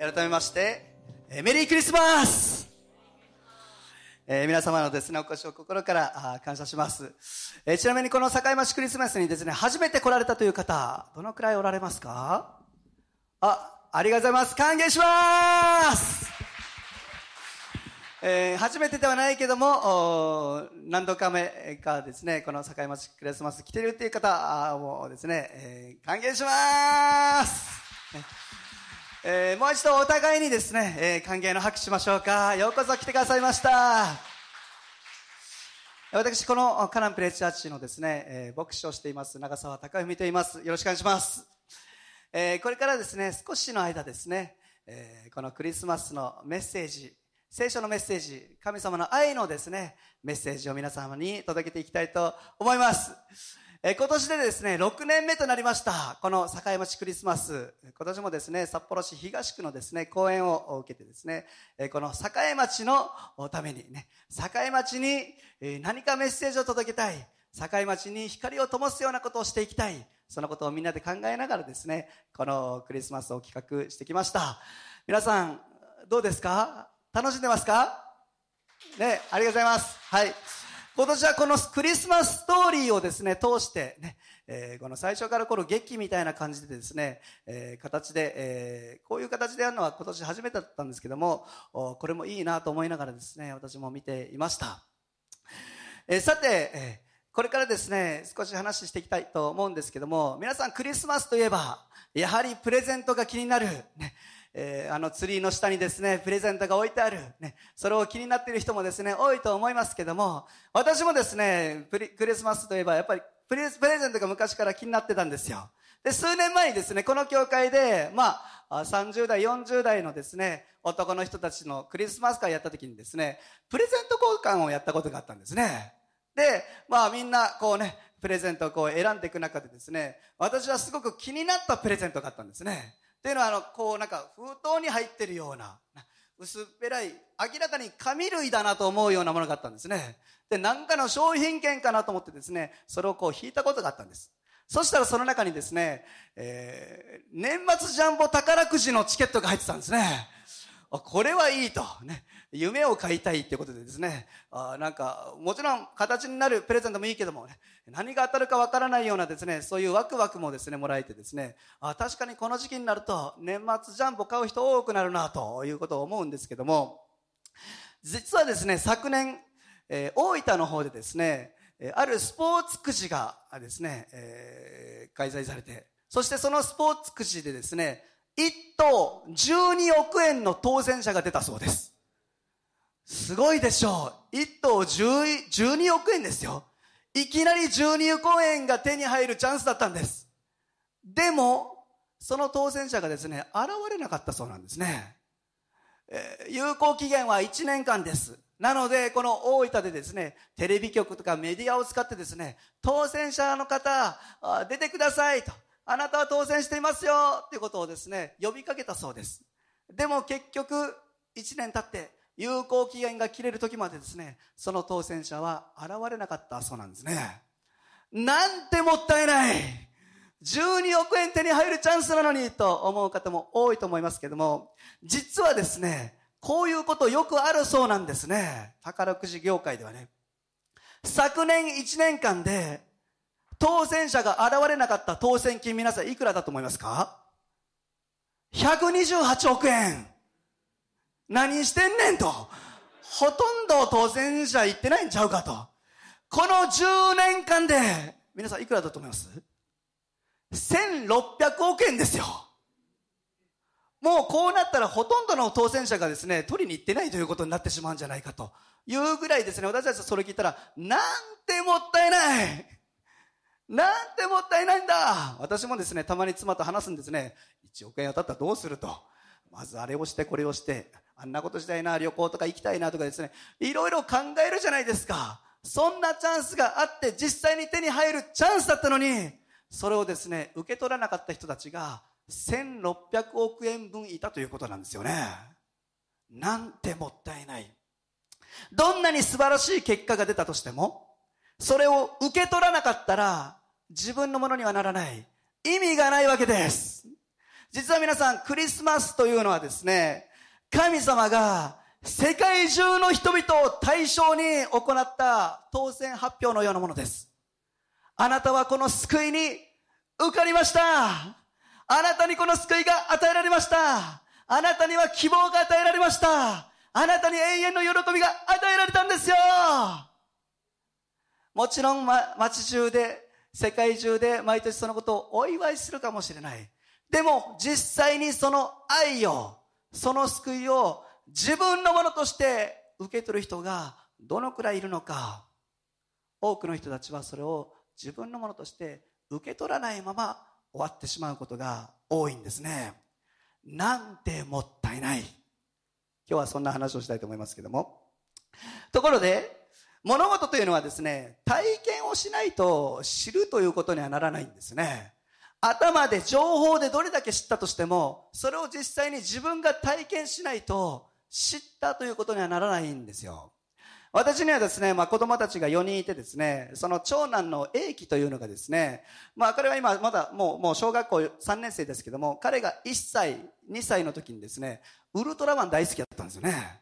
改めまして、えメリークリスマス!えー、皆様のですね、お越しを心からあ感謝します。えー、ちなみにこの境町クリスマスにですね、初めて来られたという方、どのくらいおられますか?あ、ありがとうございます。歓迎します!えー、初めてではないけども、何度か目かですね、この境町クリスマス来てるっていう方もですね、えー、歓迎します、えー、もう一度お互いにですね、えー、歓迎の拍手しましょうか。ようこそ来てくださいました。私、このカナンプレチャーチのですね、えー、牧師をしています、長澤隆文と言います。よろしくお願いします。えー、これからですね、少しの間ですね、えー、このクリスマスのメッセージ、聖書のメッセージ、神様の愛のですね、メッセージを皆様に届けていきたいと思います。え今年でですね、6年目となりました。この境町クリスマス。今年もですね、札幌市東区のですね、講演を受けてですね、この境町のためにね、境町に何かメッセージを届けたい。境町に光を灯すようなことをしていきたい。そのことをみんなで考えながらですね、このクリスマスを企画してきました。皆さん、どうですか？楽しんでますか？ね、ありがとうございます。はい。今年はこのクリスマスストーリーをですね、通してね、えー、この最初からこの劇みたいな感じでですね、えー、形で、えー、こういう形でやるのは今年初めてだったんですけども、これもいいなと思いながらですね、私も見ていました。えー、さて、え、これからですね、少し話していきたいと思うんですけども、皆さんクリスマスといえば、やはりプレゼントが気になる、ね、えー、あのツリーの下にですね、プレゼントが置いてある。ね、それを気になっている人もですね、多いと思いますけども、私もですね、クリスマスといえばやっぱりプレゼントが昔から気になってたんですよ。で、数年前にですね、この教会で、まあ、30代、40代のですね、男の人たちのクリスマス会やった時にですね、プレゼント交換をやったことがあったんですね。で、まあみんなこうね、プレゼントをこう選んでいく中でですね、私はすごく気になったプレゼントがあったんですね。っていうのは、あの、こうなんか封筒に入ってるような、薄っぺらい、明らかに紙類だなと思うようなものがあったんですね。で、何かの商品券かなと思ってですね、それをこう引いたことがあったんです。そしたらその中にですね、えー、年末ジャンボ宝くじのチケットが入ってたんですね。これはいいと。ね。夢を買いたいってことでですね、あなんか、もちろん形になるプレゼントもいいけども、ね、何が当たるかわからないようなですね、そういうワクワクもですね、もらえてですね、あ確かにこの時期になると、年末ジャンボ買う人多くなるな、ということを思うんですけども、実はですね、昨年、えー、大分の方でですね、あるスポーツくじがですね、えー、開催されて、そしてそのスポーツくじでですね、1等12億円の当選者が出たそうです。すごいでしょう。1等12億円ですよ。いきなり12億円が手に入るチャンスだったんです。でも、その当選者がですね、現れなかったそうなんですね。えー、有効期限は1年間です。なので、この大分でですね、テレビ局とかメディアを使ってですね、当選者の方、出てくださいと。あなたは当選していますよっていうことをですね、呼びかけたそうです。でも結局、1年経って、有効期限が切れる時までですね、その当選者は現れなかったそうなんですね。なんてもったいない12億円手に入るチャンスなのにと思う方も多いと思いますけども、実はですね、こういうことよくあるそうなんですね。宝くじ業界ではね。昨年1年間で当選者が現れなかった当選金皆さんいくらだと思いますか ?128 億円。何してんねんと。ほとんど当選者行ってないんちゃうかと。この10年間で、皆さんいくらだと思います ?1600 億円ですよ。もうこうなったらほとんどの当選者がですね、取りに行ってないということになってしまうんじゃないかというぐらいですね、私たちはそれ聞いたら、なんてもったいないなんてもったいないんだ私もですね、たまに妻と話すんですね。1億円当たったらどうすると。まずあれをしてこれをして、あんなことしたいな、旅行とか行きたいなとかですね、いろいろ考えるじゃないですか。そんなチャンスがあって実際に手に入るチャンスだったのに、それをですね、受け取らなかった人たちが1600億円分いたということなんですよね。なんてもったいない。どんなに素晴らしい結果が出たとしても、それを受け取らなかったら、自分のものにはならない。意味がないわけです。実は皆さん、クリスマスというのはですね、神様が世界中の人々を対象に行った当選発表のようなものです。あなたはこの救いに受かりました。あなたにこの救いが与えられました。あなたには希望が与えられました。あなたに永遠の喜びが与えられたんですよ。もちろん、ま、街中で、世界中で毎年そのことをお祝いするかもしれない。でも、実際にその愛を、その救いを自分のものとして受け取る人がどのくらいいるのか。多くの人たちはそれを自分のものとして受け取らないまま終わってしまうことが多いんですね。なんてもったいない。今日はそんな話をしたいと思いますけども。ところで、物事というのはですね、体験をしないと知るということにはならないんですね。頭で情報でどれだけ知ったとしても、それを実際に自分が体験しないと知ったということにはならないんですよ。私にはですね、まあ子供たちが4人いてですね、その長男の英樹というのがですね、まあ彼は今まだもうもう小学校3年生ですけども、彼が1歳、2歳の時にですね、ウルトラマン大好きだったんですよね。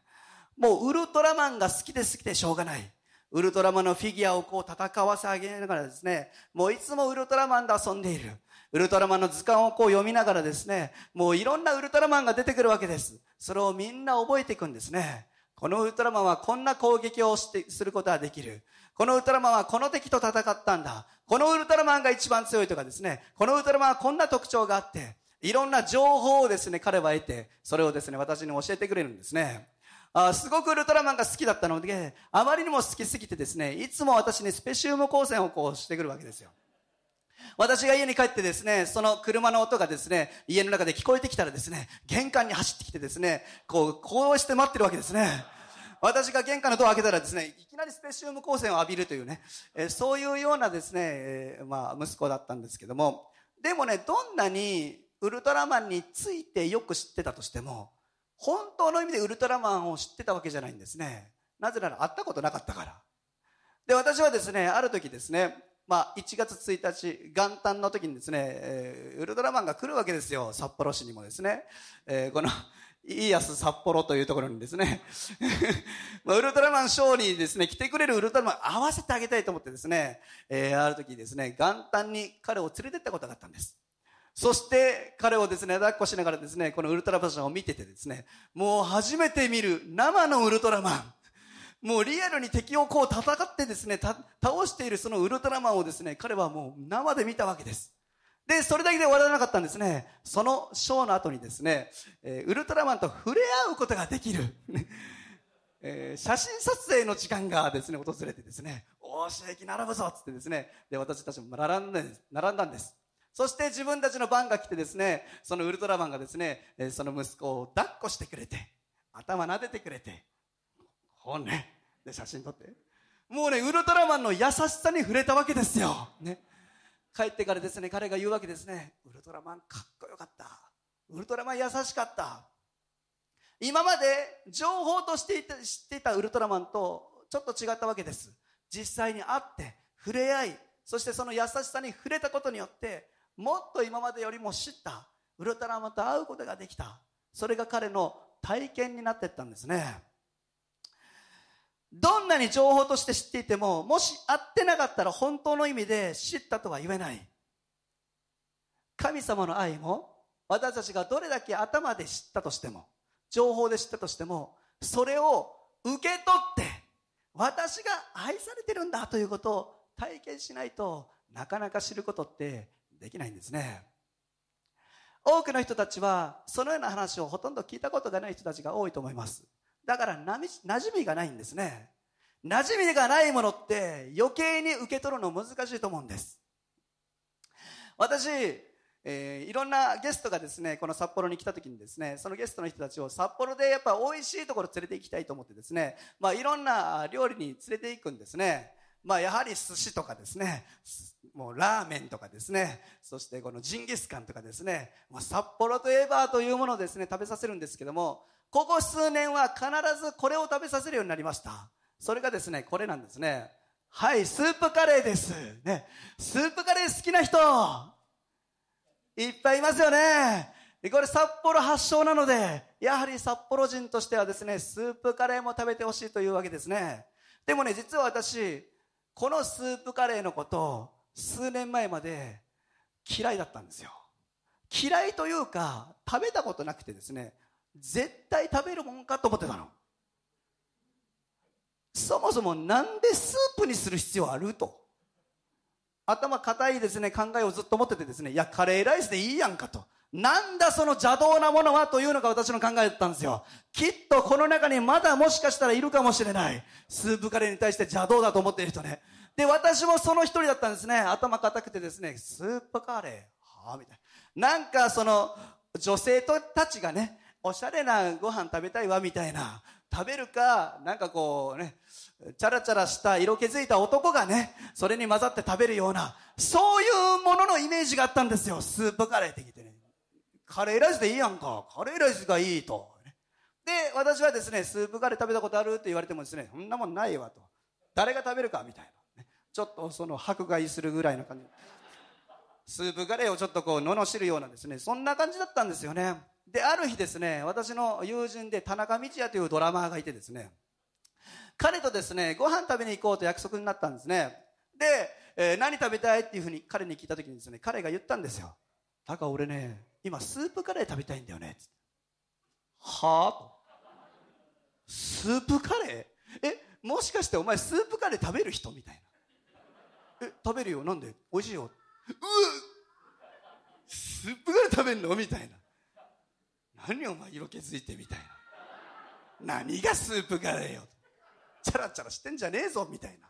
もうウルトラマンが好きで好きでしょうがない。ウルトラマンのフィギュアをこう戦わせ上げながらですね、もういつもウルトラマンで遊んでいる。ウルトラマンの図鑑をこう読みながらですね、もういろんなウルトラマンが出てくるわけです。それをみんな覚えていくんですね。このウルトラマンはこんな攻撃をしてすることができる。このウルトラマンはこの敵と戦ったんだ。このウルトラマンが一番強いとかですね、このウルトラマンはこんな特徴があって、いろんな情報をですね、彼は得て、それをですね、私に教えてくれるんですね。あすごくウルトラマンが好きだったので、あまりにも好きすぎてですね、いつも私にスペシウム光線をこうしてくるわけですよ。私が家に帰ってですね、その車の音がですね、家の中で聞こえてきたらですね、玄関に走ってきてですね、こう、こうして待ってるわけですね。私が玄関のドア開けたらですね、いきなりスペシウム光線を浴びるというね、え、そういうようなですね、えー、まあ、息子だったんですけども、でもね、どんなにウルトラマンについてよく知ってたとしても、本当の意味でウルトラマンを知ってたわけじゃないんですね。なぜなら会ったことなかったから。で、私はですね、ある時ですね、まあ、1月1日、元旦の時にですね、えー、ウルトラマンが来るわけですよ。札幌市にもですね。えー、この、イース札幌というところにですね、まあ、ウルトラマンショーにですね、来てくれるウルトラマン合わせてあげたいと思ってですね、えー、ある時ですね、元旦に彼を連れてったことがあったんです。そして彼をですね、抱っこしながらですね、このウルトラマンを見ててですね、もう初めて見る生のウルトラマン。もうリアルに敵をこう戦ってですね、倒しているそのウルトラマンをですね、彼はもう生で見たわけです。で、それだけで終わらなかったんですね。そのショーの後にですね、えー、ウルトラマンと触れ合うことができる。えー、写真撮影の時間がですね、訪れてですね、おー、刺激並ぶぞつってですね、で、私たちも並んで、並んだんです。そして自分たちの番が来てですね、そのウルトラマンがですね、その息子を抱っこしてくれて、頭撫でてくれて、ほんね、で、写真撮って。もうね、ウルトラマンの優しさに触れたわけですよ。ね。帰ってからですね、彼が言うわけですね。ウルトラマンかっこよかった。ウルトラマン優しかった。今まで情報として知っていたウルトラマンとちょっと違ったわけです。実際に会って、触れ合い、そしてその優しさに触れたことによって、もっと今までよりも知ったウルトラマンと会うことができたそれが彼の体験になっていったんですね。どんなに情報として知っていてももし会ってなかったら本当の意味で知ったとは言えない。神様の愛も私たちがどれだけ頭で知ったとしても情報で知ったとしてもそれを受け取って私が愛されてるんだということを体験しないとなかなか知ることってできないんですね。多くの人たちはそのような話をほとんど聞いたことがない人たちが多いと思います。だからなじ馴染みがないんですね。馴染みがないものって余計に受け取るの難しいと思うんです。私、えー、いろんなゲストがですねこの札幌に来た時にですねそのゲストの人たちを札幌でやっぱ美味しいところ連れて行きたいと思ってですね、まあ、いろんな料理に連れて行くんですね。まあ、やはり寿司とかですね、もうラーメンとかですね、そしてこのジンギスカンとかですね、まあ、札幌といえばというものをですね、食べさせるんですけども、ここ数年は必ずこれを食べさせるようになりました。それがですね、これなんですね。はい、スープカレーです。ね、スープカレー好きな人、いっぱいいますよね。これ札幌発祥なので、やはり札幌人としてはですね、スープカレーも食べてほしいというわけですね。でもね、実は私、このスープカレーのこと数年前まで嫌いだったんですよ。嫌いというか、食べたことなくてですね、絶対食べるもんかと思ってたの。そもそもなんでスープにする必要あると。頭固いですね、考えをずっと持っててですね、いや、カレーライスでいいやんかと。なんだその邪道なものはというのが私の考えだったんですよ。きっとこの中にまだもしかしたらいるかもしれない。スープカレーに対して邪道だと思っている人ね。で、私もその一人だったんですね。頭固くてですね、スープカレー、はあ、みたいな。なんかその、女性とたちがね、おしゃれなご飯食べたいわ、みたいな。食べるか、なんかこうね、チャラチャラした色気づいた男がね、それに混ざって食べるような、そういうもののイメージがあったんですよ。スープカレーって聞いてね。カレーライスでいいやんか。カレーライスがいいと。で、私はですね、スープカレー食べたことあるって言われてもですね、そんなもんないわと。誰が食べるかみたいな。ちょっとその迫害するぐらいの感じ。スープカレーをちょっとこう、罵るようなですね、そんな感じだったんですよね。で、ある日ですね、私の友人で田中道也というドラマーがいてですね、彼とですね、ご飯食べに行こうと約束になったんですね。で、えー、何食べたいっていうふうに彼に聞いた時にですね、彼が言ったんですよ。タカ俺ね、今スープカレー食べたいんだよね。は？あスープカレー？え、もしかしてお前スープカレー食べる人みたいな。え、食べるよ。なんで？美味しいよ。うスープカレー食べんの？みたいな。何お前色気づいてみたいな。何がスープカレーよ。チャラチャラしてんじゃねえぞみたいな。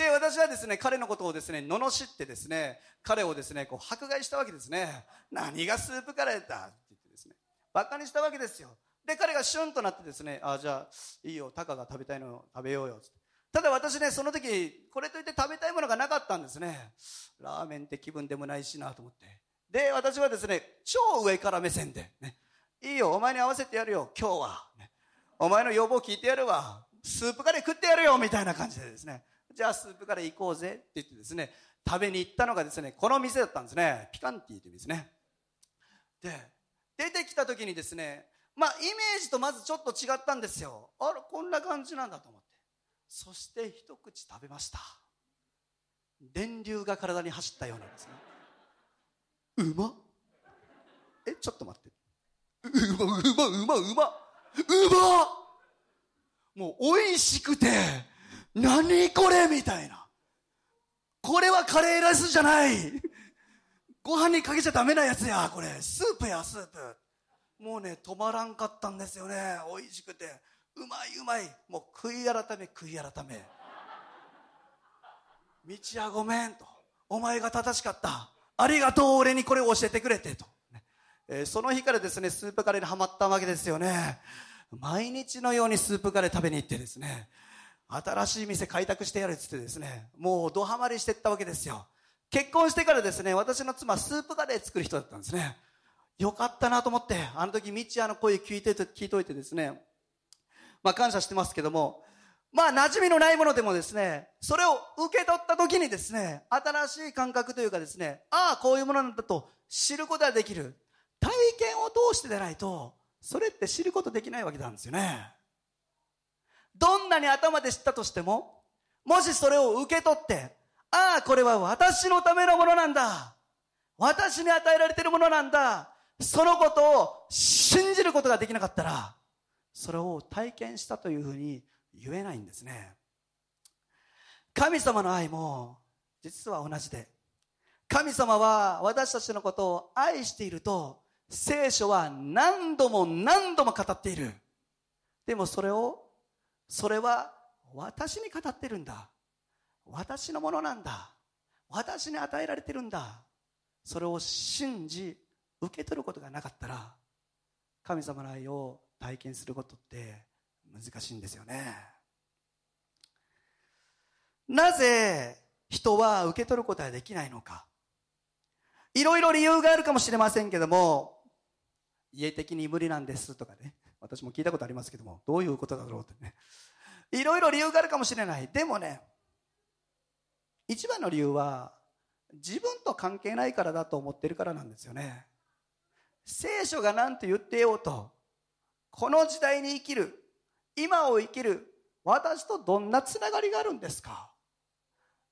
で、私はですね、彼のことをですね、罵ってですね、彼をですね、こう迫害したわけですね。何がスープカレーだって言ってですね、馬鹿にしたわけですよ。で、彼がシュンとなってですね、あ、じゃあ、いいよ、タカが食べたいの食べようよ、って。ただ私ね、その時、これといって食べたいものがなかったんですね。ラーメンって気分でもないしなと思って。で、私はですね、超上から目線で、ね、いいよ、お前に合わせてやるよ、今日は。ね、お前の要望聞いてやるわ。スープカレー食ってやるよみたいな感じでですね、じゃあスープカレー行こうぜって言ってですね、食べに行ったのがですね、この店だったんですね。ピカンティという店ね。で、出てきた時にですね、まあイメージとまずちょっと違ったんですよ。あら、こんな感じなんだと思って。そして一口食べました。電流が体に走ったようなんですね。うまえ、ちょっと待って。うま、うま、うま、うま、うまもう美味しくて、何これみたいな。これはカレーライスじゃないご飯にかけちゃダメなやつや、これ。スープや、スープ。もうね、止まらんかったんですよね。美味しくて。うまいうまい。もう悔い改め、悔い改め。道はごめんと。お前が正しかった。ありがとう、俺にこれを教えてくれてと。えー、その日からですね、スープカレーにはまったわけですよね。毎日のようにスープカレー食べに行ってですね、新しい店開拓してやるっつってですね、もうドハマりしてったわけですよ。結婚してからですね、私の妻スープカレー作る人だったんですね。よかったなと思って、あの時、道の声聞いて、聞いといてですね、まあ感謝してますけども、まあ馴染みのないものでもですね、それを受け取った時にですね、新しい感覚というかですね、ああ、こういうものなんだと知ることができる。体験を通してでないと、それって知ることできないわけなんですよね。どんなに頭で知ったとしても、もしそれを受け取って、ああ、これは私のためのものなんだ。私に与えられているものなんだ。そのことを信じることができなかったら、それを体験したというふうに言えないんですね。神様の愛も実は同じで、神様は私たちのことを愛していると聖書は何度も何度も語っている。でもそれを、それは私に語ってるんだ。私のものなんだ。私に与えられてるんだ。それを信じ、受け取ることがなかったら、神様の愛を体験することって難しいんですよね。なぜ人は受け取ることができないのか。いろいろ理由があるかもしれませんけども、家的に無理なんですとかね。私も聞いたことありますけども、どういうことだろうってね。いろいろ理由があるかもしれない。でもね、一番の理由は、自分と関係ないからだと思ってるからなんですよね。聖書が何と言ってようとこの時代に生きる今を生きる私とどんなつながりがあるんですか？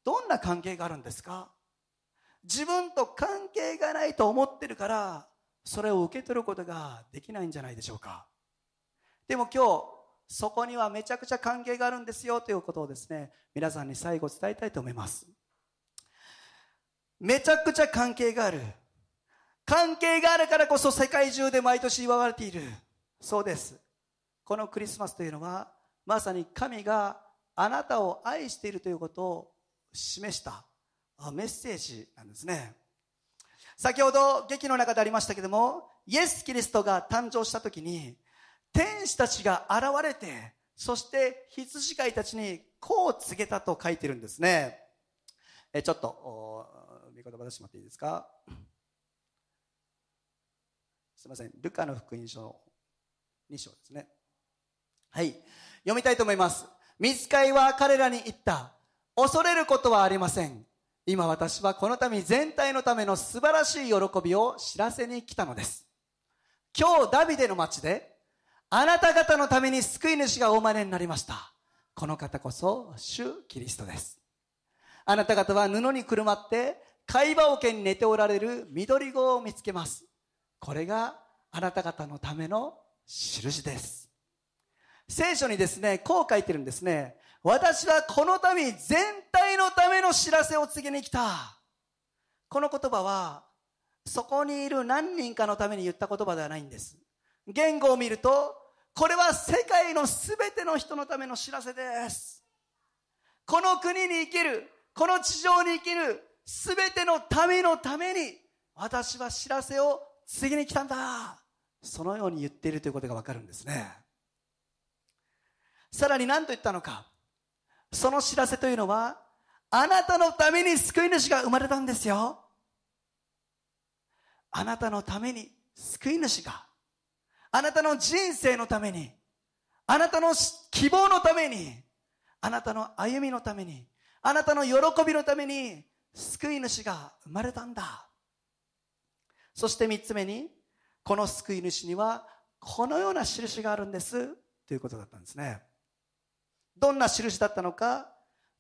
どんな関係があるんですか？自分と関係がないと思ってるからそれを受け取ることができないんじゃないでしょうかでも今日そこにはめちゃくちゃ関係があるんですよということをですね皆さんに最後伝えたいと思います。めちゃくちゃ関係がある。関係があるからこそ世界中で毎年祝われている。そうです。このクリスマスというのはまさに神があなたを愛しているということを示したメッセージなんですね。先ほど劇の中でありましたけどもイエス・キリストが誕生した時に天使たちが現れてそして羊飼いたちにこう告げたと書いてるんですね。えちょっと見言葉出してもらっていいですか？すみません。ルカの福音書の2章ですね。はい。読みたいと思います。見つかいは彼らに言った。恐れることはありません。今私はこの民全体のための素晴らしい喜びを知らせに来たのです。今日ダビデの町であなた方のために救い主がお生まれになりました。この方こそ主キリストです。あなた方は布にくるまって貝羽桶に寝ておられる緑子を見つけます。これがあなた方のための印です。聖書にですね、こう書いてるんですね。私はこの民全体のための知らせを告げに来た。この言葉は、そこにいる何人かのために言った言葉ではないんです。言語を見ると、これは世界の全ての人のための知らせです。この国に生きる、この地上に生きる全ての民のために、私は知らせを告げに来たんだ。そのように言っているということがわかるんですね。さらに何と言ったのか。その知らせというのは、あなたのために救い主が生まれたんですよ。あなたのために救い主が、あなたの人生のために、あなたの希望のために、あなたの歩みのために、あなたの喜びのために、救い主が生まれたんだ。そして三つ目に、この救い主には、このような印があるんです、ということだったんですね。どんな印だったのか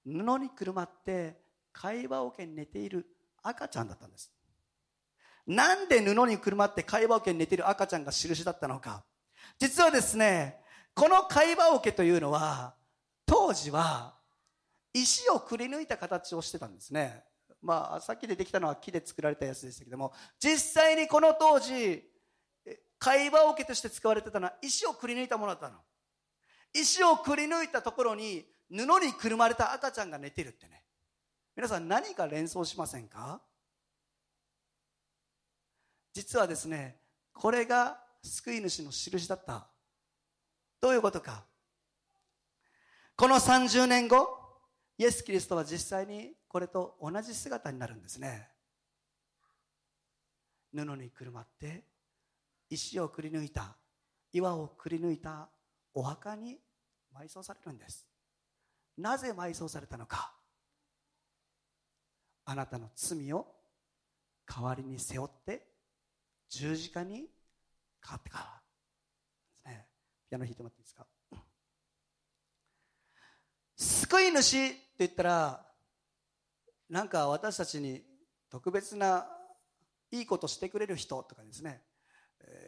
布にくるまって会話桶に寝ている赤ちゃんだったんですなんで布にくるまって会話桶に寝てる赤ちゃんが印だったのか。実はですねこの会話桶というのは当時は石をくり抜いた形をしてたんですね。まあさっきでできたのは木で作られたやつでしたけども実際にこの当時会話桶として使われてたのは石をくり抜いたものだったの。石をくり抜いたところに布にくるまれた赤ちゃんが寝てるってね。皆さん何か連想しませんか？実はですねこれが救い主の印だった。どういうことか。この30年後イエス・キリストは実際にこれと同じ姿になるんですね。布にくるまって石をくり抜いた岩をくり抜いたお墓に埋葬されるんです。なぜ埋葬されたのか。あなたの罪を代わりに背負って十字架にかかってからですね。ピアノ弾いてもらっていいですか？救い主って言ったらなんか私たちに特別ないいことしてくれる人とかですね。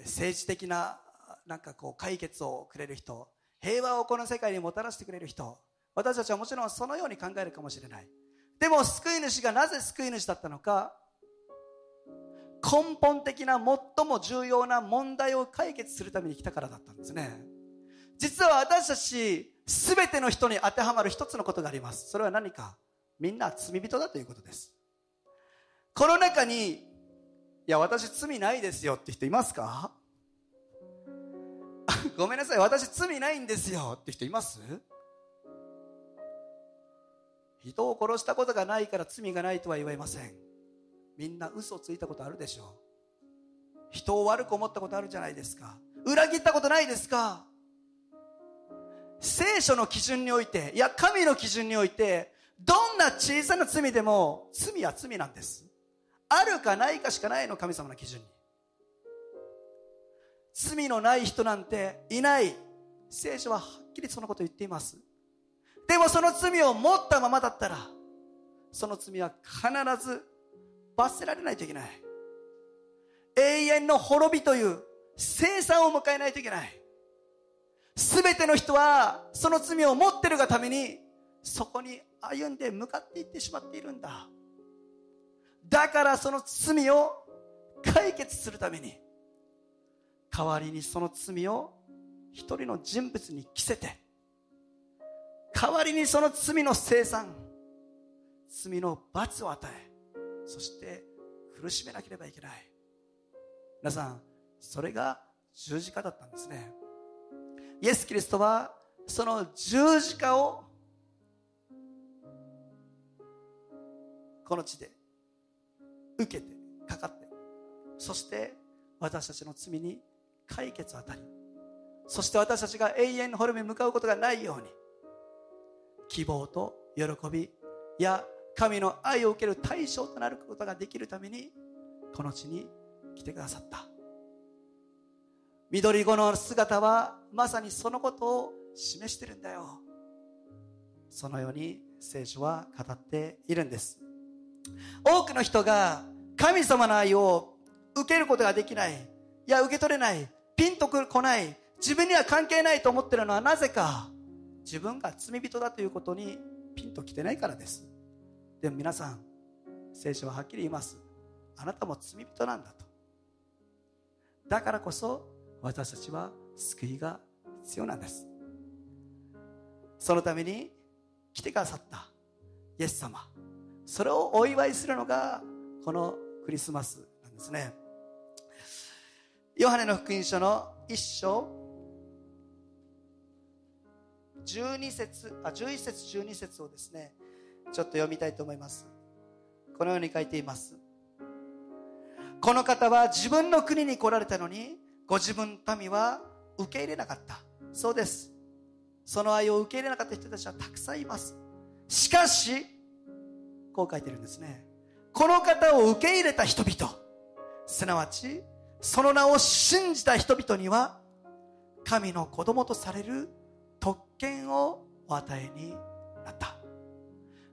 政治的ななんかこう解決をくれる人平和をこの世界にもたらしてくれる人私たちはもちろんそのように考えるかもしれない。でも救い主がなぜ救い主だったのか根本的な最も重要な問題を解決するために来たからだったんですね。実は私たち全ての人に当てはまる一つのことがあります。それは何か？みんな罪人だということです。この中にいや私罪ないですよって人いますか？ごめんなさい。私罪ないんですよって人います？人を殺したことがないから罪がないとは言われません。みんな嘘ついたことあるでしょ。人を悪く思ったことあるじゃないですか。裏切ったことないですか。聖書の基準においていや神の基準においてどんな小さな罪でも罪は罪なんです。あるかないかしかないの神様の基準に。罪のない人なんていない。聖書ははっきりそのことを言っています。でもその罪を持ったままだったらその罪は必ず罰せられないといけない。永遠の滅びという生産を迎えないといけない。全ての人はその罪を持ってるがためにそこに歩んで向かっていってしまっているんだ。だからその罪を解決するために代わりにその罪を一人の人物に着せて代わりにその罪の生産罪の罰を与えそして苦しめなければいけない。皆さんそれが十字架だったんですね。イエス・キリストはその十字架をこの地で受けてかかってそして私たちの罪に解決を与えそして私たちが永遠の滅びに向かうことがないように希望と喜びや神の愛を受ける対象となることができるためにこの地に来てくださった。緑子の姿はまさにそのことを示してるんだよ。そのように聖書は語っているんです。多くの人が神様の愛を受けることができないいや受け取れないピンとこない自分には関係ないと思ってるのはなぜか自分が罪人だということにピンときてないからです。でも皆さん聖書ははっきり言います。あなたも罪人なんだと。だからこそ私たちは救いが必要なんです。そのために来てくださったイエス様それをお祝いするのがこのクリスマスなんですね。ヨハネの福音書の1章12節あ11節12節をですねちょっと読みたいと思います。このように書いています。この方は自分の国に来られたのにご自分の民は受け入れなかった。そうです。その愛を受け入れなかった人たちはたくさんいます。しかしこう書いてるんですね。この方を受け入れた人々すなわちその名を信じた人々には神の子供とされる特権をお与えになった。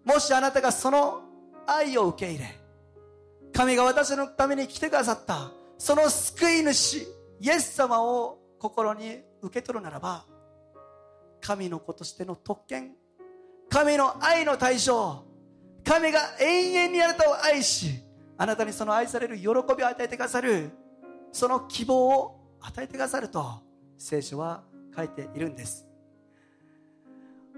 もしあなたがその愛を受け入れ神が私のために来てくださったその救い主イエス様を心に受け取るならば神の子としての特権神の愛の対象神が永遠にあなたを愛しあなたにその愛される喜びを与えてくださるその希望を与えてくださると聖書は書いているんです。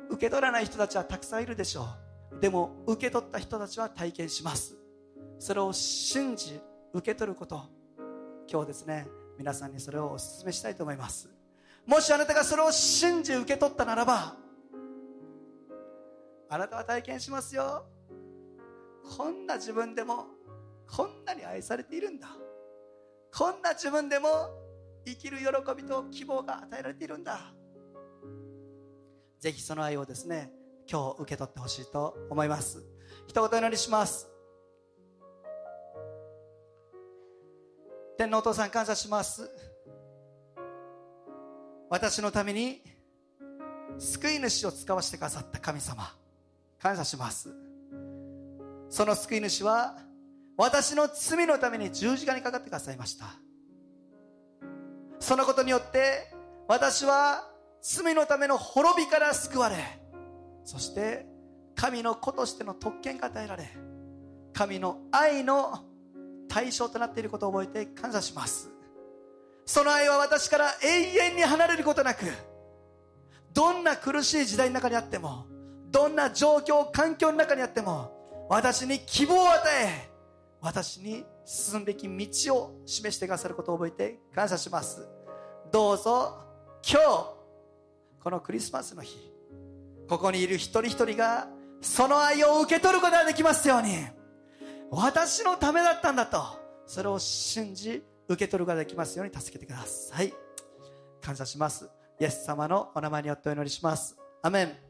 受け取らない人たちはたくさんいるでしょう。でも受け取った人たちは体験します。それを信じ受け取ること。今日ですね皆さんにそれをお勧めしたいと思います。もしあなたがそれを信じ受け取ったならばあなたは体験しますよ。こんな自分でもこんなに愛されているんだ。こんな自分でも生きる喜びと希望が与えられているんだ。ぜひその愛をですね今日受け取ってほしいと思います。一言お祈りします。天皇お父さん感謝します。私のために救い主を使わせてくださった神様感謝します。その救い主は私の罪のために十字架にかかってくださいました。そのことによって私は罪のための滅びから救われそして神の子としての特権が与えられ神の愛の対象となっていることを覚えて感謝します。その愛は私から永遠に離れることなくどんな苦しい時代の中にあってもどんな状況環境の中にあっても私に希望を与え私に進むべき道を示してくださることを覚えて感謝します。どうぞ今日このクリスマスの日ここにいる一人一人がその愛を受け取ることができますように。私のためだったんだと。それを信じ受け取ることができますように助けてください。感謝します。イエス様のお名前によってお祈りします。アメン。